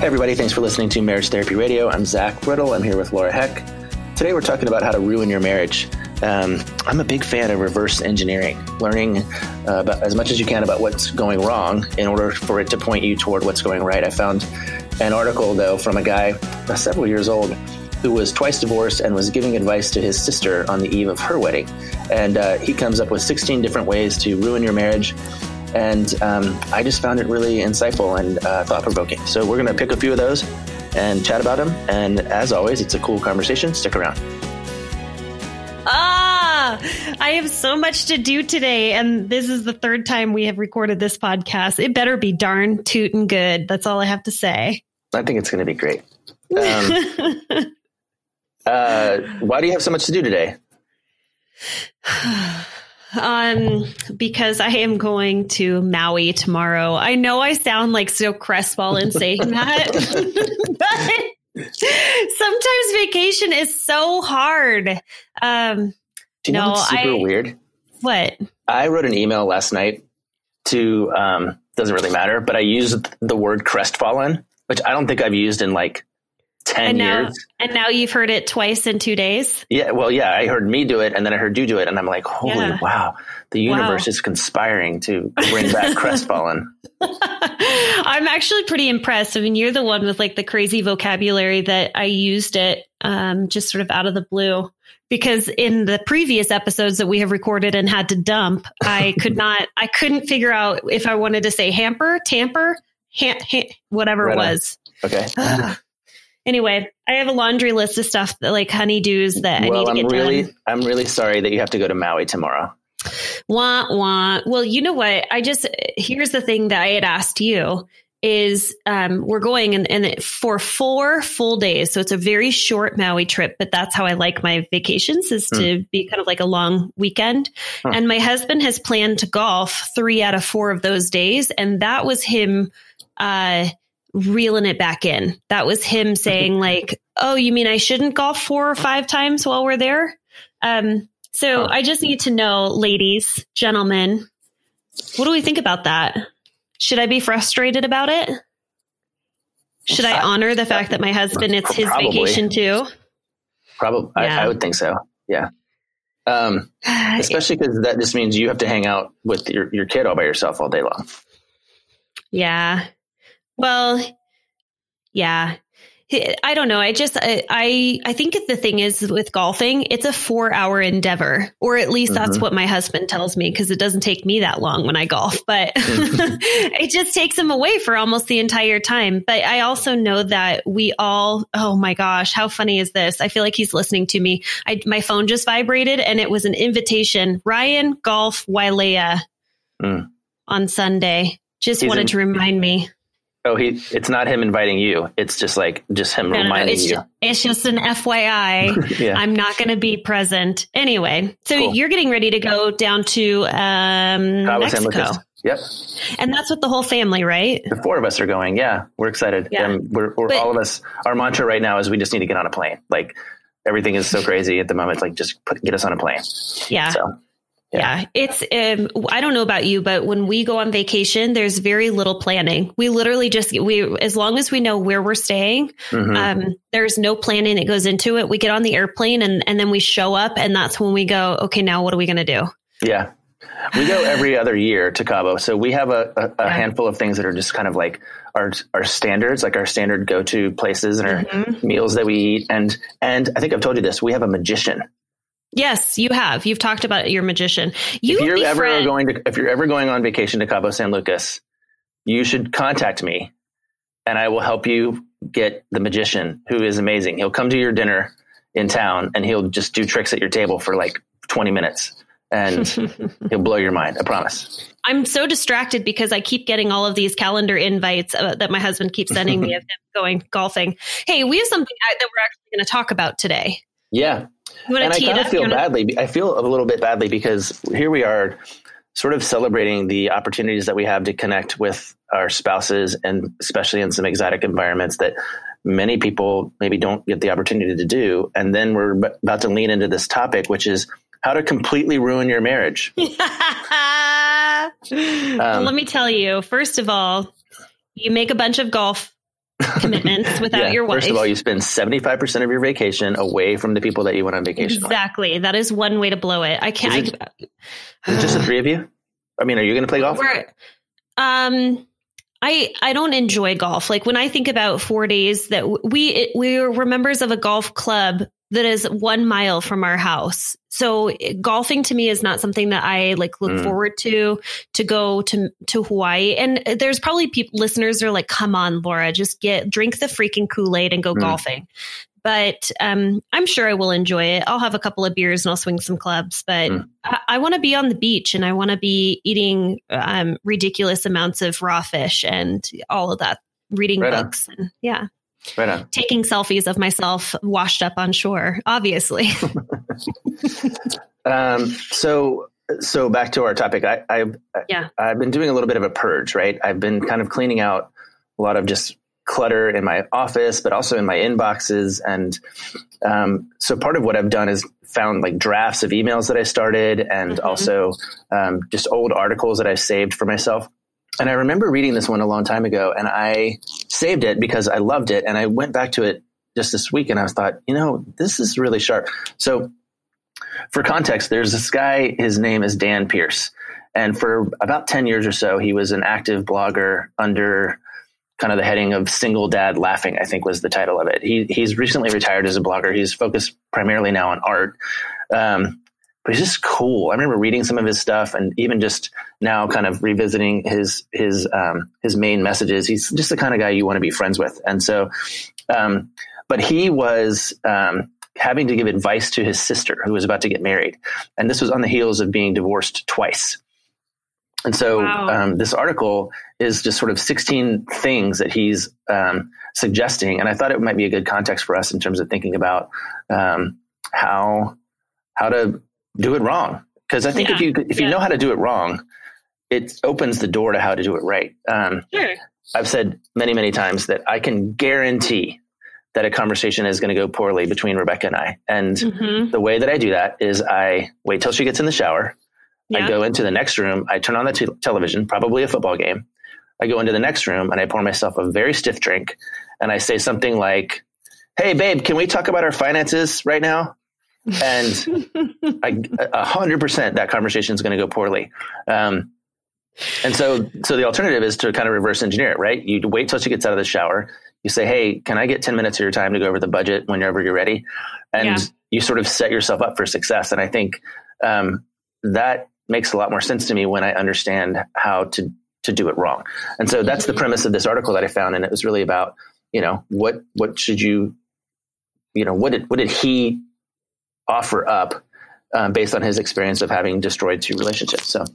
Hey, everybody. Thanks for listening to Marriage Therapy Radio. I'm Zach Brittle. I'm here with Laura Heck. Today, we're talking about how to ruin your marriage. Um, I'm a big fan of reverse engineering, learning uh, about, as much as you can about what's going wrong in order for it to point you toward what's going right. I found an article, though, from a guy uh, several years old who was twice divorced and was giving advice to his sister on the eve of her wedding. And uh, he comes up with 16 different ways to ruin your marriage. And um, I just found it really insightful and uh, thought provoking. So we're going to pick a few of those and chat about them. And as always, it's a cool conversation. Stick around. Ah, I have so much to do today. And this is the third time we have recorded this podcast. It better be darn tootin' good. That's all I have to say. I think it's going to be great. Um, uh, why do you have so much to do today? um, because I am going to Maui tomorrow. I know I sound like so crestfallen saying that, but sometimes vacation is so hard. Um, Do you know what's super I- weird? what? I wrote an email last night to, um, doesn't really matter, but I used the word crestfallen, which I don't think I've used in like 10 And now, years. and now you've heard it twice in two days. Yeah, well, yeah, I heard me do it and then I heard you do it. And I'm like, holy Yeah. wow, the universe Wow. is conspiring to bring back crestfallen. I'm actually pretty impressed. I mean, you're the one with like the crazy vocabulary that I used it um, just sort of out of the blue. Because in the previous episodes that we have recorded and had to dump, I could not, I couldn't figure out if I wanted to say hamper, tamper, ha- ha- whatever Right it on. was. Okay. Anyway, I have a laundry list of stuff that like honeydews that I need well, to I'm get really, done. I'm really sorry that you have to go to Maui tomorrow. Wah wah. Well, you know what? I just here's the thing that I had asked you is um, we're going and, and for four full days, so it's a very short Maui trip, but that's how I like my vacations is to be kind of like a long weekend. Huh. And my husband has planned to golf three out of four of those days, and that was him. Uh, reeling it back in. That was him saying like, "Oh, you mean I shouldn't golf four or five times while we're there?" Um, so I just need to know, ladies, gentlemen, what do we think about that? Should I be frustrated about it? Should I honor the fact that my husband it's his Probably. vacation too? Probably, Yeah. I, I would think so. Yeah. Um, especially because that just means you have to hang out with your, your kid all by yourself all day long. Yeah. Well, yeah. I don't know. I just I I, I think the thing is with golfing, it's a 4-hour endeavor, or at least that's Mhm. what my husband tells me because it doesn't take me that long when I golf, but it just takes him away for almost the entire time. But I also know that we all oh my gosh, how funny is this? I feel like he's listening to me. I my phone just vibrated and it was an invitation. Ryan Golf Wailea Mm. on Sunday. Just He's wanted in- to remind me. Oh, he, it's not him inviting you. It's just like, just him No, no, no, reminding it's, you. just, it's just an FYI. yeah. I'm not going to be present. Anyway, so Cool. you're getting ready to go down to um, Cabo Mexico. Yep. And that's with the whole family, right? The four of us are going. Yeah. We're excited. Yeah. Um, we're, we're But- all of us, our mantra right now is we just need to get on a plane. Like everything is so crazy at the moment. Like just put, get us on a plane. Yeah. So Yeah. It's, um, I don't know about you, but when we go on vacation, there's very little planning. We literally just, we, as long as we know where we're staying, mhm. um, there's no planning that goes into it. We get on the airplane and, and then we show up and that's when we go, okay, now what are we going to do? yeah. We go every other year to Cabo, so we have a, a, a Yeah. handful of things that are just kind of like our our standards, like our standard go to places and our Mhm. meals that we eat. And and I think I've told you this. We have a magician. Yes, you have. You've talked about your magician. You if you're me, ever going to if you're ever going on vacation to Cabo San Lucas, you should contact me, and I will help you get the magician who is amazing. He'll come to your dinner in town and he'll just do tricks at your table for like 20 minutes, and he'll blow your mind. I promise. I'm so distracted because I keep getting all of these calendar invites uh, that my husband keeps sending me of him going golfing. Hey, we have something uh, that we're actually going to talk about today. Yeah, and I kind of feel wanna- badly. I feel a little bit badly because here we are, sort of celebrating the opportunities that we have to connect with our spouses, and especially in some exotic environments that many people maybe don't get the opportunity to do. And then we're about to lean into this topic, which is how to completely ruin your marriage. Well, um, let me tell you, first of all, you make a bunch of golf commitments without Yeah, your wife. First of all, you spend seventy five percent of your vacation away from the people that you went on vacation with. exactly. That is one way to blow it. I can't. Is I, Is it just the three of you? I mean, are you going to play golf? Um, I I don't enjoy golf. Like when I think about four days that we it, we were members of a golf club that is one mile from our house. So golfing to me is not something that I like look Mm. forward to to go to to Hawaii. And there's probably people listeners are like, "Come on, Laura, just get drink the freaking Kool Aid and go Mm. golfing." But um, I'm sure I will enjoy it. I'll have a couple of beers and I'll swing some clubs. But Mm. I, I want to be on the beach and I want to be eating um, ridiculous amounts of raw fish and all of that, reading Right on. books and yeah, Right on. taking selfies of myself washed up on shore. Obviously, Um, so, so back to our topic. I, I've Yeah. I've been doing a little bit of a purge. Right. I've been kind of cleaning out a lot of just clutter in my office, but also in my inboxes. And um, so part of what I've done is found like drafts of emails that I started, and Mhm. also um, just old articles that I saved for myself. And I remember reading this one a long time ago, and I saved it because I loved it, and I went back to it just this week, and I thought, you know, this is really sharp. So for context, there's this guy, his name is Dan Pearce. And for about 10 years or so, he was an active blogger under kind of the heading of Single Dad Laughing, I think was the title of it. He, he's recently retired as a blogger. He's focused primarily now on art. Um, but he's just cool. I remember reading some of his stuff and even just now kind of revisiting his, his, um, his main messages. He's just the kind of guy you want to be friends with. And so, um, but he was, um, having to give advice to his sister who was about to get married. And this was on the heels of being divorced twice. And so Wow. um, this article is just sort of 16 things that he's um, suggesting. And I thought it might be a good context for us in terms of thinking about um, how, how to do it wrong. Because I think if you if you Yeah. know how to do it wrong, it opens the door to how to do it right. Um, sure. I've said many, many times that I can guarantee that a conversation is going to go poorly between Rebecca and I. And hmm the way that I do that is I wait till she gets in the shower. I go into the next room. I turn on the te- television, probably a football game. I go into the next room and I pour myself a very stiff drink and I say something like, Hey, babe, can we talk about our finances right now? And I, a hundred percent that conversation is going to go poorly. Um, and so, so the alternative is to kind of reverse engineer it, right? You wait till she gets out of the shower. You say, Hey, can I get 10 minutes of your time to go over the budget whenever you're ready? And Yeah. you sort of set yourself up for success. And I think, um, that makes a lot more sense to me when I understand how to, to do it wrong. And so that's the premise of this article that I found. And it was really about, you know, what, what should you, you know, what did, what did he offer up um, based on his experience of having destroyed two relationships. So um,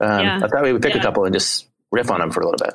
Yeah. I thought we would pick Yeah. a couple and just riff on them for a little bit.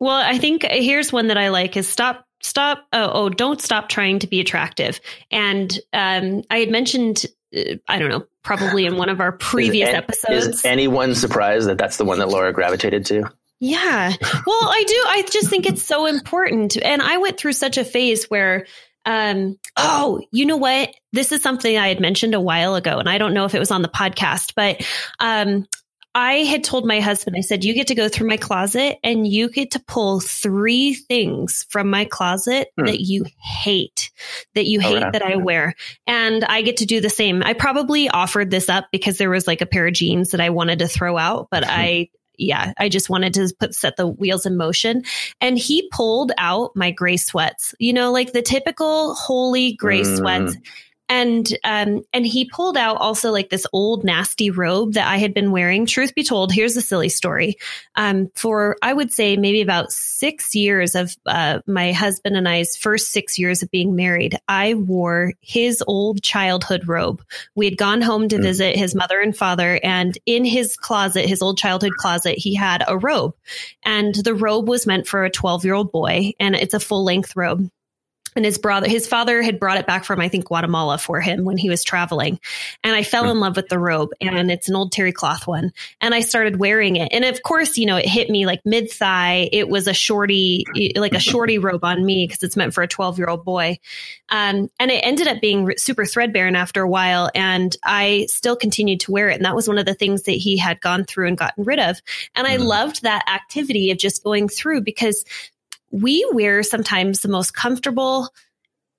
Well, I think here's one that I like is stop, stop. Oh, oh don't stop trying to be attractive. And um, I had mentioned, uh, I don't know, probably in one of our previous is, episodes. Is anyone surprised that that's the one that Laura gravitated to? Yeah. Well, I do. I just think it's so important. And I went through such a phase where, um, oh, you know what? This is something I had mentioned a while ago, and I don't know if it was on the podcast, but um, I had told my husband, I said, you get to go through my closet and you get to pull three things from my closet hmm. that you hate, that you hate oh, yeah. that I wear. And I get to do the same. I probably offered this up because there was like a pair of jeans that I wanted to throw out, but I, yeah, I just wanted to put set the wheels in motion. And he pulled out my gray sweats, you know, like the typical holy gray mm. sweats and um and he pulled out also like this old nasty robe that I had been wearing. Truth be told, here's a silly story. Um, for I would say maybe about six years of uh, my husband and I's first six years of being married, I wore his old childhood robe. We had gone home to mm. visit his mother and father, and in his closet, his old childhood closet, he had a robe, and the robe was meant for a 12 year old boy, and it's a full length robe and his brother his father had brought it back from i think guatemala for him when he was traveling. And i fell in love with the robe and it's an old terry cloth one. And i started wearing it. And of course you know it hit me like mid thigh it was a shorty like a shorty robe on me because it's meant for a 12 year old boy. Um, and it ended up being super threadbare and after a while and i still continued to wear it. And that was one of the things that he had gone through and gotten rid of. And i mm. loved that activity of just going through because we wear sometimes the most comfortable,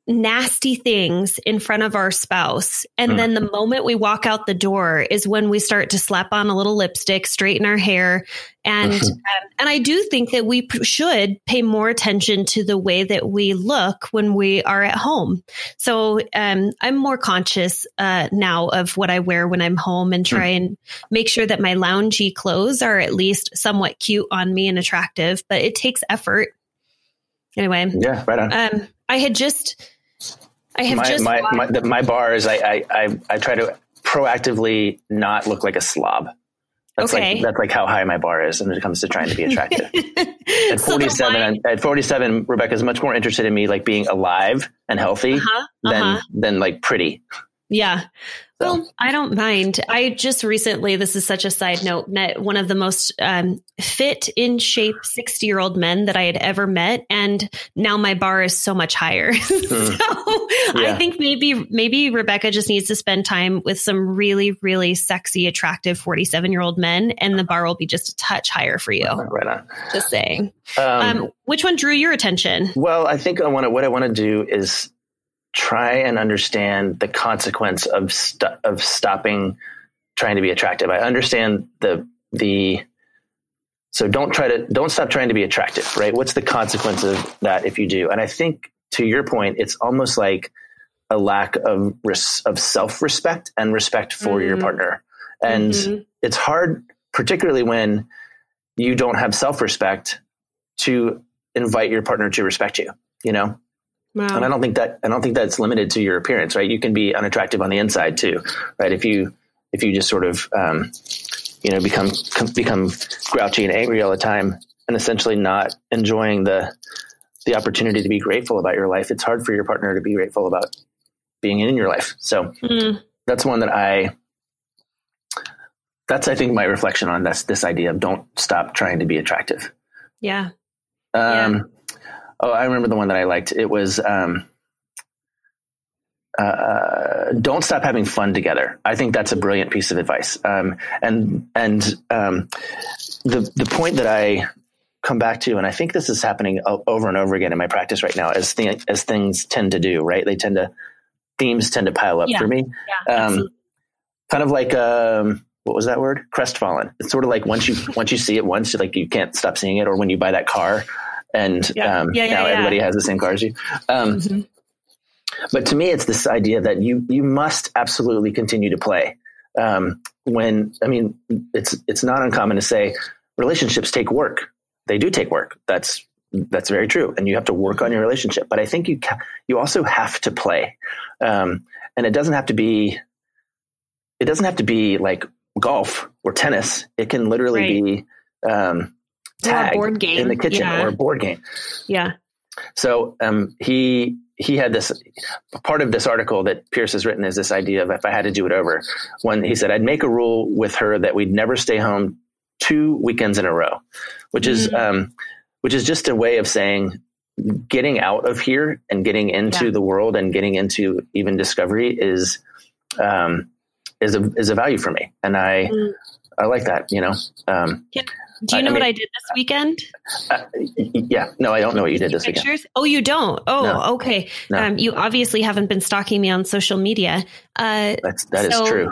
nasty things in front of our spouse. And mm. then the moment we walk out the door is when we start to slap on a little lipstick, straighten our hair. And, um, and I do think that we p- should pay more attention to the way that we look when we are at home. So, um, I'm more conscious, uh, now of what I wear when I'm home and try mm. and make sure that my loungy clothes are at least somewhat cute on me and attractive, but it takes effort anyway, yeah, right on. Um, I had just, I have my, just my my, the, my, bar is I, I, I I try to proactively not look like a slob. That's okay. like that's like how high my bar is when it comes to trying to be attractive. at 47, so at 47, Rebecca's much more interested in me like being alive and healthy uh-huh, than uh-huh. than like pretty. Yeah. So. Well, I don't mind. I just recently, this is such a side note, met one of the most um, fit, in shape 60 year old men that I had ever met. And now my bar is so much higher. So yeah. I think maybe, maybe Rebecca just needs to spend time with some really, really sexy, attractive 47 year old men, and the bar will be just a touch higher for you. Right on. Just saying. Um, um, which one drew your attention? Well, I think I want to, what I want to do is try and understand the consequence of st- of stopping trying to be attractive. I understand the the so don't try to don't stop trying to be attractive, right? What's the consequence of that if you do? And I think to your point, it's almost like a lack of res- of self respect and respect for mm-hmm. your partner, and mm-hmm. it's hard, particularly when you don't have self respect, to invite your partner to respect you. You know, Wow. And I don't think that I don't think that's limited to your appearance, right? You can be unattractive on the inside too, right? If you if you just sort of um, you know become become grouchy and angry all the time, and essentially not enjoying the the opportunity to be grateful about your life, it's hard for your partner to be grateful about being in your life. So mm. that's one that I that's I think my reflection on this this idea of don't stop trying to be attractive. Yeah. Um, yeah. Oh, I remember the one that I liked. It was um, uh, don't stop having fun together. I think that's a brilliant piece of advice. Um, and and um, the the point that I come back to, and I think this is happening over and over again in my practice right now, as th- as things tend to do. Right, they tend to themes tend to pile up yeah. for me. Yeah, um, kind of like um, what was that word? Crestfallen. It's sort of like once you once you see it once, like you can't stop seeing it, or when you buy that car and yeah. Um, yeah, yeah, now everybody has the same car as you. Um, mm-hmm. But to me, it's this idea that you you must absolutely continue to play. Um, when I mean, it's it's not uncommon to say relationships take work. They do take work. That's that's very true, and you have to work on your relationship. But I think you ca- you also have to play, um, and it doesn't have to be. It doesn't have to be like golf or tennis. It can literally right. be um, tag board game in the kitchen yeah. or a board game. Yeah. So um, he he had this part of this article that Pearce has written is this idea of if I had to do it over. When he said I'd make a rule with her that we'd never stay home two weekends in a row, which is mm-hmm. um, which is just a way of saying getting out of here and getting into yeah. the world and getting into even discovery is um, is a is a value for me, and I. Mm I like that. You know. Um, do you know I, what I did this weekend? Uh, yeah. No, I don't know what you did this pictures? weekend. Oh, you don't? Oh, no. okay. No. Um, you obviously haven't been stalking me on social media. Uh, That's, that so, is true.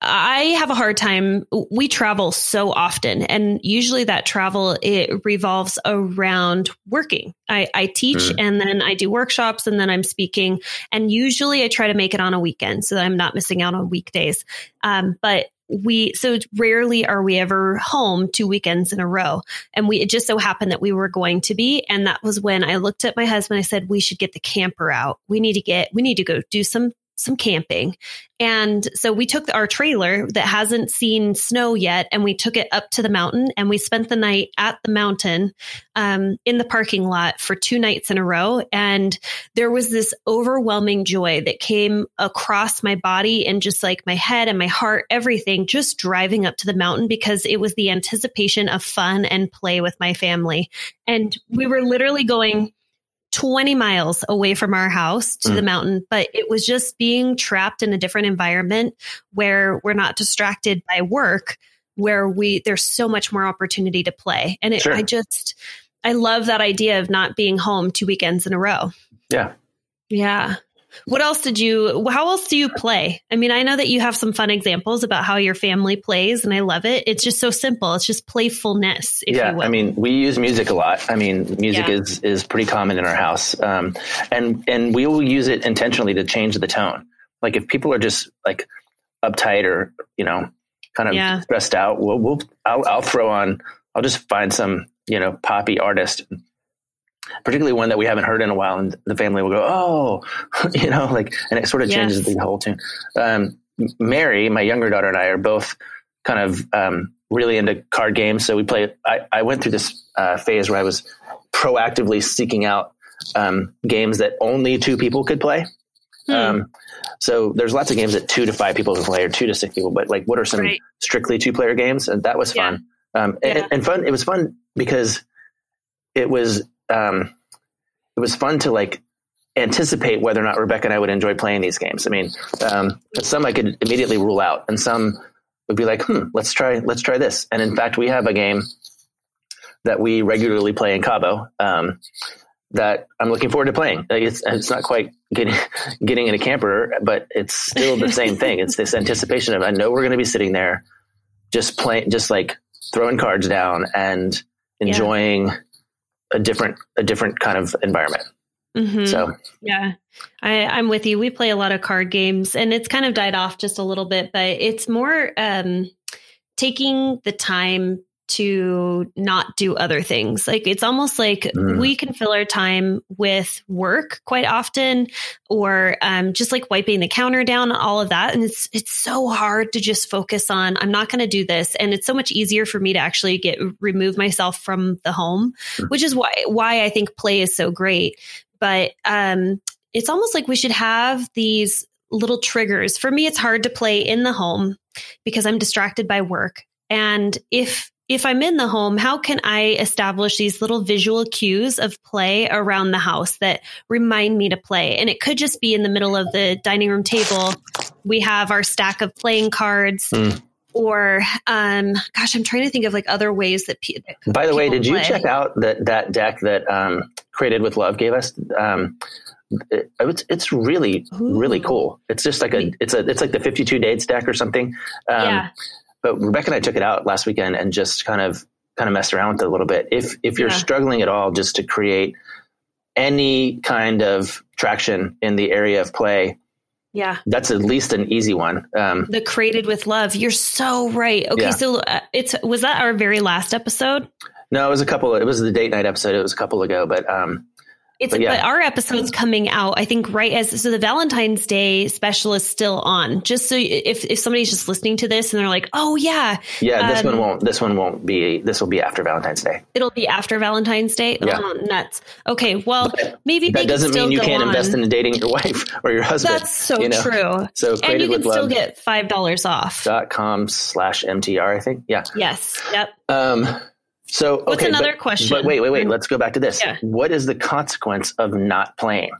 I have a hard time. We travel so often, and usually that travel it revolves around working. I, I teach, mm. and then I do workshops, and then I'm speaking. And usually, I try to make it on a weekend so that I'm not missing out on weekdays. Um, but we so rarely are we ever home two weekends in a row and we it just so happened that we were going to be and that was when i looked at my husband i said we should get the camper out we need to get we need to go do some some camping. And so we took our trailer that hasn't seen snow yet and we took it up to the mountain and we spent the night at the mountain um, in the parking lot for two nights in a row. And there was this overwhelming joy that came across my body and just like my head and my heart, everything, just driving up to the mountain because it was the anticipation of fun and play with my family. And we were literally going 20 miles away from our house to mm. the mountain, but it was just being trapped in a different environment where we're not distracted by work, where we there's so much more opportunity to play. And it, sure. I just I love that idea of not being home two weekends in a row. Yeah. Yeah. What else did you, how else do you play? I mean, I know that you have some fun examples about how your family plays, and I love it. It's just so simple. It's just playfulness. yeah. I mean, we use music a lot. I mean, music yeah. is, is pretty common in our house. Um, and, and we will use it intentionally to change the tone. Like if people are just like uptight or, you know, kind of yeah. stressed out, we'll, we'll I'll, I'll throw on, I'll just find some, you know, poppy artist particularly one that we haven't heard in a while, and the family will go, "Oh," you know, like, and it sort of changes yes. the whole tune. Um, Mary, my younger daughter, and I are both kind of um, really into card games, so we play. I, I went through this uh, phase where I was proactively seeking out um, games that only two people could play. Hmm. Um, so there's lots of games that two to five people can play, or two to six people. But like, what are some right. strictly two player games? And that was fun. Yeah. Um, yeah. and, and, fun. It was fun because it was um, it was fun to like anticipate whether or not Rebecca and I would enjoy playing these games. I mean, um, some I could immediately rule out, and some would be like, "Hmm, let's try, let's try this." And in fact, we have a game that we regularly play in Cabo um, that I'm looking forward to playing. It's it's not quite getting getting in a camper, but it's still the same thing. It's this anticipation of I know we're going to be sitting there, just playing, just like throwing cards down and enjoying. Yeah a different a different kind of environment. Mm-hmm. So yeah, I, I'm with you. We play a lot of card games, and it's kind of died off just a little bit, but it's more um, taking the time to not do other things. Like it's almost like mm. we can fill our time with work quite often, or um, just like wiping the counter down, all of that. And it's it's so hard to just focus on. I'm not going to do this, and it's so much easier for me to actually get remove myself from the home, mm. which is why why I think play is so great. But um, it's almost like we should have these little triggers. For me, it's hard to play in the home because I'm distracted by work. And if if I'm in the home, how can I establish these little visual cues of play around the house that remind me to play? And it could just be in the middle of the dining room table. We have our stack of playing cards. Mm. Or, um, gosh, I'm trying to think of like other ways that. Pe- that By the way, did play. you check out that that deck that um, Created with Love gave us? Um, it, it's it's really Ooh. really cool. It's just like a it's a it's like the 52 dates deck or something. Um, yeah but Rebecca and I took it out last weekend and just kind of kind of messed around with it a little bit. If if you're yeah. struggling at all just to create any kind of traction in the area of play, yeah, that's at least an easy one. Um, the created with love. You're so right. Okay, yeah. so uh, it's was that our very last episode? No, it was a couple. It was the date night episode. It was a couple ago, but um, It's But but, our episode's coming out. I think right as so the Valentine's Day special is still on. Just so if if somebody's just listening to this and they're like, oh yeah, Yeah, this Um, one won't. This one won't be. This will be after Valentine's Day. it'll be after Valentine's Day. Yeah. Oh, nuts. Okay, well maybe they That doesn't mean you can't on. invest in dating your wife or your husband. That's so you know? true. So and you can still get five dollars off. dot com slash mtr. I think. Yeah. Yes. Yep. Um. So What's okay, another but- question? But wait, wait, wait. Let's go back to this. Yeah. What is the consequence of not playing?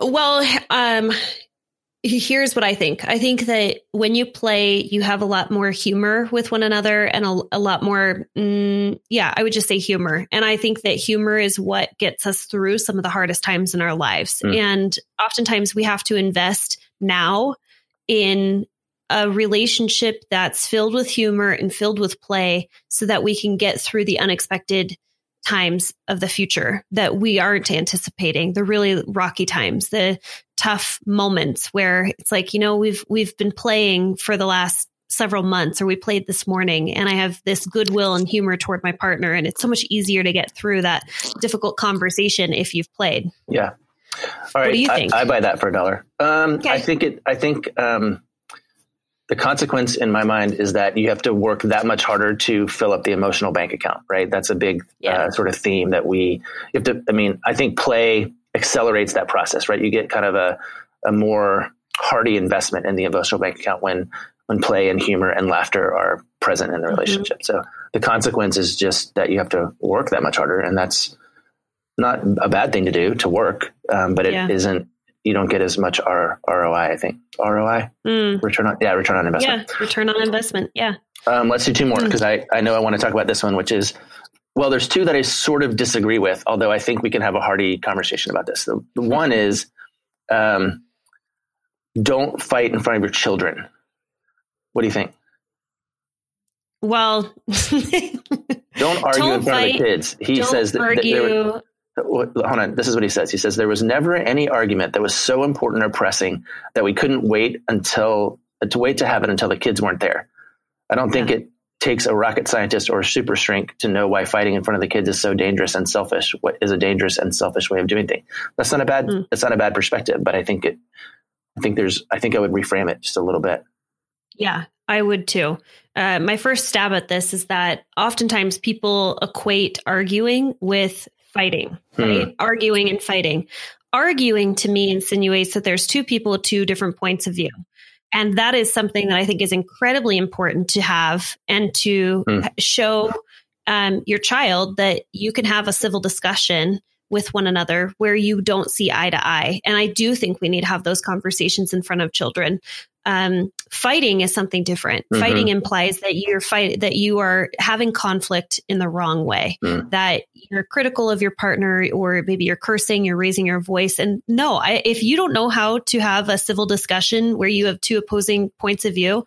Well, um, here's what I think. I think that when you play, you have a lot more humor with one another and a, a lot more, mm, yeah, I would just say humor. And I think that humor is what gets us through some of the hardest times in our lives. Mm. And oftentimes we have to invest now in a relationship that's filled with humor and filled with play so that we can get through the unexpected times of the future that we aren't anticipating the really rocky times the tough moments where it's like you know we've we've been playing for the last several months or we played this morning and i have this goodwill and humor toward my partner and it's so much easier to get through that difficult conversation if you've played Yeah. All right. what do you I- think? I, buy that for a dollar. Um, Okay. I think it. I think um, the consequence in my mind is that you have to work that much harder to fill up the emotional bank account. Right. That's a big Yeah. uh, sort of theme that we you have to. I mean, I think play accelerates that process. Right. You get kind of a a more hearty investment in the emotional bank account when when play and humor and laughter are present in the Mhm. relationship. So the consequence is just that you have to work that much harder, and that's not a bad thing to do to work, um, but it Yeah. not You don't get as much R, ROI. I think ROI Mm, return on yeah return on investment. yeah return on investment yeah Um, let's do two more Mm. because I I know I want to talk about this one, which is well, there's two that I sort of disagree with, although I think we can have a hearty conversation about this. The, the one is um, don't fight in front of your children. What do you think? well Don't argue Don't in front of the kids. He says that, that there were- argue What- hold on. This is what he says. He says there was never any argument that was so important or pressing that we couldn't wait until to wait to have it until the kids weren't there. I don't think it takes a rocket scientist or a super shrink to know why fighting in front of the kids is so dangerous and selfish. What is a dangerous and selfish way of doing things? That's not a bad. Mm. That's not a bad perspective, but I think it. I think there's. I think I would reframe it just a little bit. Yeah, I would too. Uh, my first stab at this is that oftentimes people equate arguing with fighting, Hmm. right? Arguing and fighting. Arguing to me insinuates that there's two people with two different points of view. And that is something that I think is incredibly important to have and to Hmm. show um, your child that you can have a civil discussion with one another where you don't see eye to eye. And I do think we need to have those conversations in front of children. Um, fighting is something different. Mhm. Fighting implies that you're fight that you are having conflict in the wrong way. Mm. That you're critical of your partner, or maybe you're cursing, you're raising your voice. And no, I, if you don't know how to have a civil discussion where you have two opposing points of view,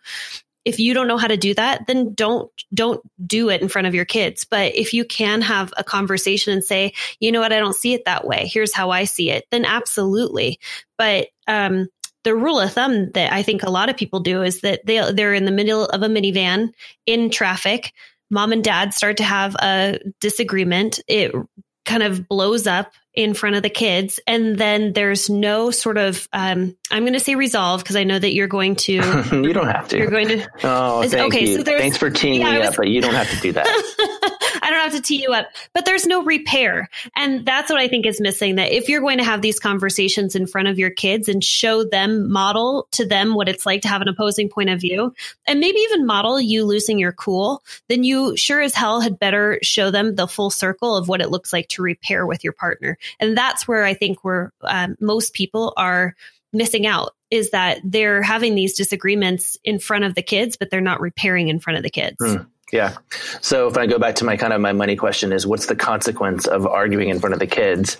if you don't know how to do that, then don't don't do it in front of your kids. But if you can have a conversation and say, you know what, I don't see it that way. Here's how I see it. Then absolutely. But um, the rule of thumb that I think a lot of people do is that they they're in the middle of a minivan in traffic. Mom and dad start to have a disagreement. It kind of blows up in front of the kids, and then there's no sort of um, I'm going to say resolve because I know that you're going to you don't have to. you're going to oh, Is- thank okay, you. so there's- Thanks for teeing yeah, me was- up, but you don't have to do that. I don't have to tee you up, but there's no repair. And that's what I think is missing. That if you're going to have these conversations in front of your kids and show them, model to them what it's like to have an opposing point of view, and maybe even model you losing your cool, then you sure as hell had better show them the full circle of what it looks like to repair with your partner. And that's where I think we're, um, most people are missing out is that they're having these disagreements in front of the kids, but they're not repairing in front of the kids. Hmm. Yeah. So if I go back to my kind of my money question is what's the consequence of arguing in front of the kids?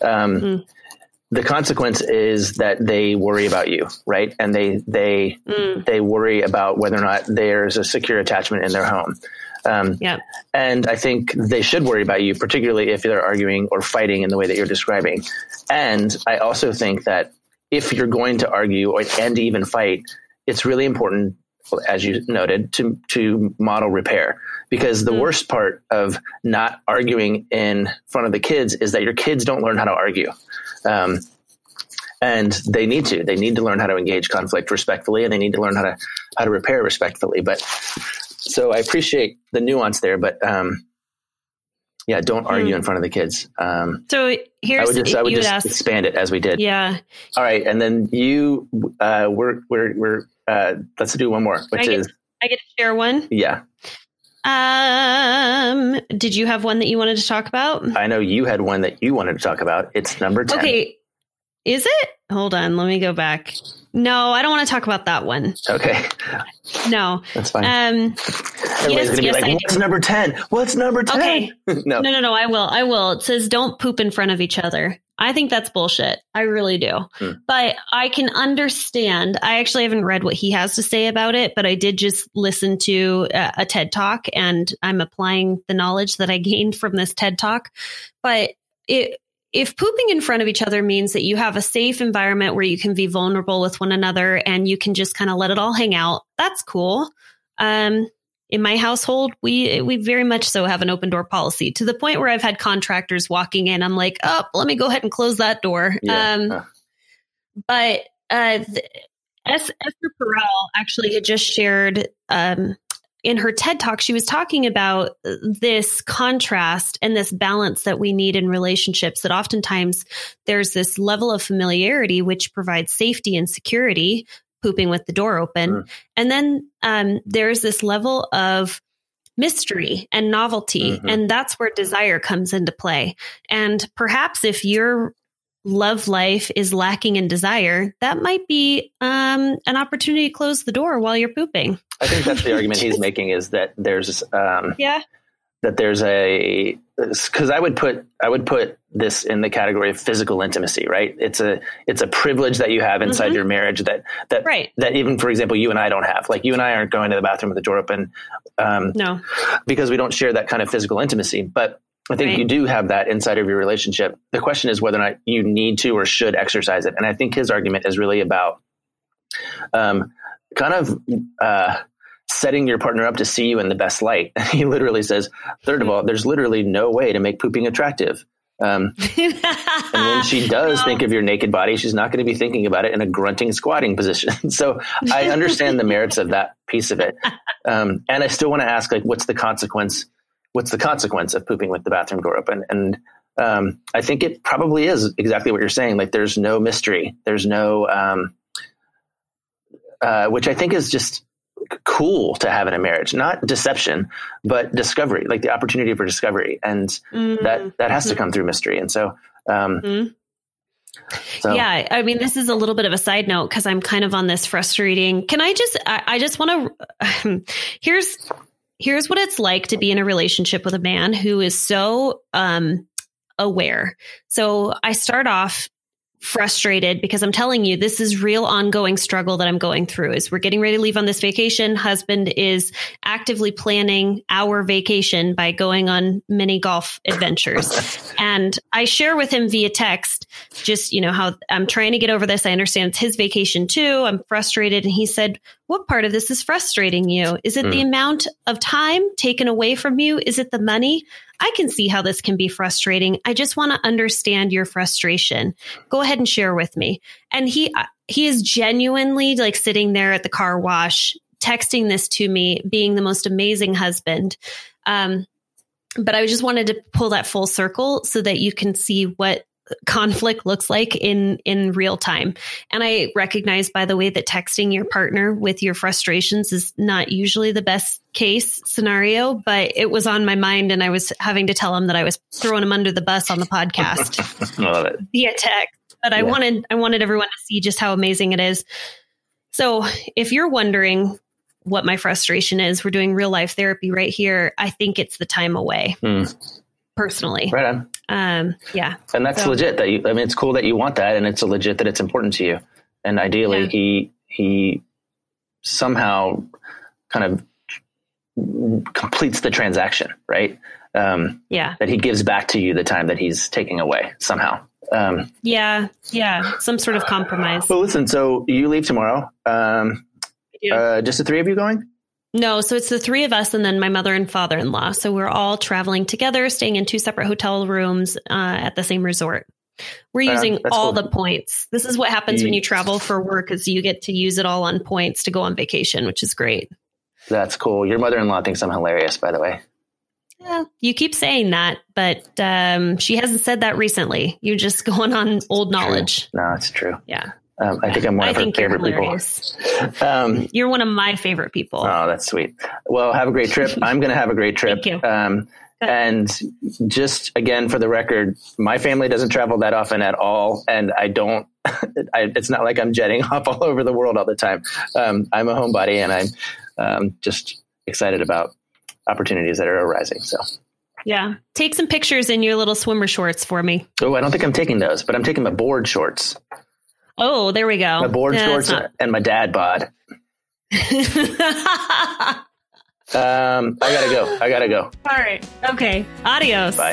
Um, Mm. The consequence is that they worry about you, right? And they they Mm. they worry about whether or not there's a secure attachment in their home. Um, Yeah. and I think they should worry about you, particularly if they're arguing or fighting in the way that you're describing. And I also think that if you're going to argue or, and even fight, it's really important as you noted, to to model repair. Because the Mm. worst part of not arguing in front of the kids is that your kids don't learn how to argue. Um, and they need to. They need to learn how to engage conflict respectfully, and they need to learn how to how to repair respectfully. But so I appreciate the nuance there, but um, yeah, don't argue in front of the kids. Um, So I here's would just I would just asked. expand it as we did. Yeah. All right, and then you uh, we're we're we're uh, let's do one more, which I get- is I get to share one. yeah. Um, did you have one that you wanted to talk about? I know you had one that you wanted to talk about. It's number ten. Okay. Is it? Hold on. Let me go back. No, I don't want to talk about that one. Okay, No. that's fine. Um, Everybody's yes, gonna be yes, like, I "What's number ten? What's number 10? Okay. no, no, no, no. I will. I will. It says don't poop in front of each other. I think that's bullshit. I really do. Hmm. But I can understand. I actually haven't read what he has to say about it, but I did just listen to a, a TED talk and I'm applying the knowledge that I gained from this TED talk. But it, if pooping in front of each other means that you have a safe environment where you can be vulnerable with one another and you can just kind of let it all hang out, that's cool. Um, in my household, we we very much so have an open door policy to the point where I've had contractors walking in. I'm like, oh, let me go ahead and close that door. Yeah. Um, but uh, the, Es- Esther Perel actually had just shared um, in her TED talk. She was talking about this contrast and this balance that we need in relationships. That oftentimes there's this level of familiarity which provides safety and security. Pooping with the door open, Mm. and then um, there's this level of mystery and novelty. Mhm. And that's where desire comes into play. And perhaps if your love life is lacking in desire, that might be um, an opportunity to close the door while you're pooping. I think that's the argument he's making is that there's um, Yeah. that there's a because I would put I would put this in the category of physical intimacy, right? It's a it's a privilege that you have inside Mhm. your marriage that that Right. that even for example you and I don't have. Like you and I aren't going to the bathroom with the door open um, No. because we don't share that kind of physical intimacy. But I think Right. you do have that inside of your relationship. The question is whether or not you need to or should exercise it. And I think his argument is really about um, kind of uh, setting your partner up to see you in the best light. he literally says, third of all, there's literally no way to make pooping attractive. Um, and when she does No. think of your naked body, she's not going to be thinking about it in a grunting, squatting position. so I understand the merits of that piece of it. Um, and I still want to ask, like, what's the consequence? What's the consequence of pooping with the bathroom door open? And um, I think it probably is exactly what you're saying. Like, there's no mystery. There's no, um, uh, which I think is just cool to have in a marriage, not deception, but discovery, like the opportunity for discovery. And Mm. that, that has to come through mystery. And so, um, Mhm. so Yeah, I mean, this is a little bit of a side note because I'm kind of on this frustrating. Can I just, I, I just want to, here's, here's what it's like to be in a relationship with a man who is so um, aware. So I start off frustrated because I'm telling you, this is real ongoing struggle that I'm going through. Is we're getting ready to leave on this vacation. Husband is actively planning our vacation by going on mini golf adventures. and I share with him via text, just, you know, how I'm trying to get over this. I understand it's his vacation too. I'm frustrated. And he said, what part of this is frustrating you? Is it the hmm. amount of time taken away from you? Is it the money? I can see how this can be frustrating. I just want to understand your frustration. Go ahead and share with me. And he uh, he is genuinely like sitting there at the car wash, texting this to me, being the most amazing husband. Um, but I just wanted to pull that full circle so that you can see what conflict looks like in in real time and i recognize by the way that texting your partner with your frustrations is not usually the best case scenario but it was on my mind and i was having to tell him that i was throwing him under the bus on the podcast I love it. via text but i wanted i wanted everyone to see just how amazing it is so if you're wondering what my frustration is we're doing real life therapy right here i think it's the time away Hmm. personally Right on. Um yeah And that's So- legit that you, I mean, it's cool that you want that and it's a legit that it's important to you. And ideally Yeah. he, he somehow kind of completes the transaction, right? Um, yeah that he gives back to you the time that he's taking away somehow. Um, yeah yeah some sort of compromise well, listen, so you leave tomorrow. Um. Uh, just the three of you going? No, so it's the three of us and then my mother and father in law. So we're all traveling together, staying in two separate hotel rooms uh, at the same resort. We're using all cool. the points. This is what happens when you travel for work is you get to use it all on points to go on vacation, which is great. That's cool. Your mother-in-law thinks I'm hilarious, by the way. Yeah, you keep saying that, but um, she hasn't said that recently. You're just going on old knowledge. No, it's true. Yeah. Um, I think I'm one I of her favorite people. Um, You're one of my favorite people. oh, that's sweet. Well, have a great trip. I'm going to have a great trip. Thank you. Um, and just again, for the record, my family doesn't travel that often at all, and I don't. I, it's not like I'm jetting off all over the world all the time. Um, I'm a homebody, and I'm um, just excited about opportunities that are arising. So, yeah. Take some pictures in your little swimmer shorts for me. oh, I don't think I'm taking those, but I'm taking my board shorts, Oh, there we go. my board Yeah, shorts, that's and my dad bod. Um, I gotta go. I gotta go. All right. Okay. Adios. Bye.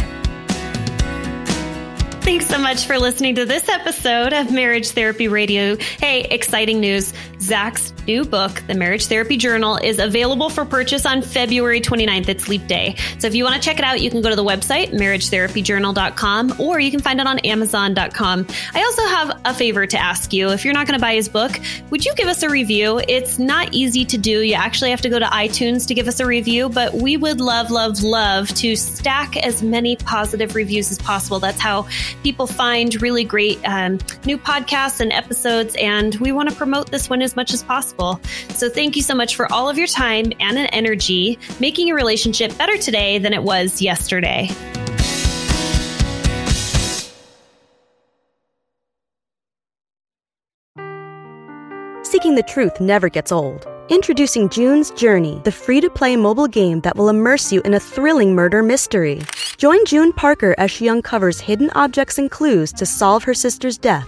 Thanks so much for listening to this episode of Marriage Therapy Radio. Hey, exciting news. Zach's new book, The Marriage Therapy Journal, is available for purchase on February 29th. It's Leap Day. So if you want to check it out, you can go to the website, marriagetherapyjournal.com, or you can find it on amazon.com. I also have a favor to ask you. If you're not going to buy his book, would you give us a review? It's not easy to do. You actually have to go to iTunes to give us a review, but we would love, love, love to stack as many positive reviews as possible. That's how people find really great um, new podcasts and episodes, and we want to promote this one as much as possible. So thank you so much for all of your time and an energy making your relationship better today than it was yesterday. Seeking the truth never gets old. Introducing June's Journey, the free to play mobile game that will immerse you in a thrilling murder mystery. Join June Parker as she uncovers hidden objects and clues to solve her sister's death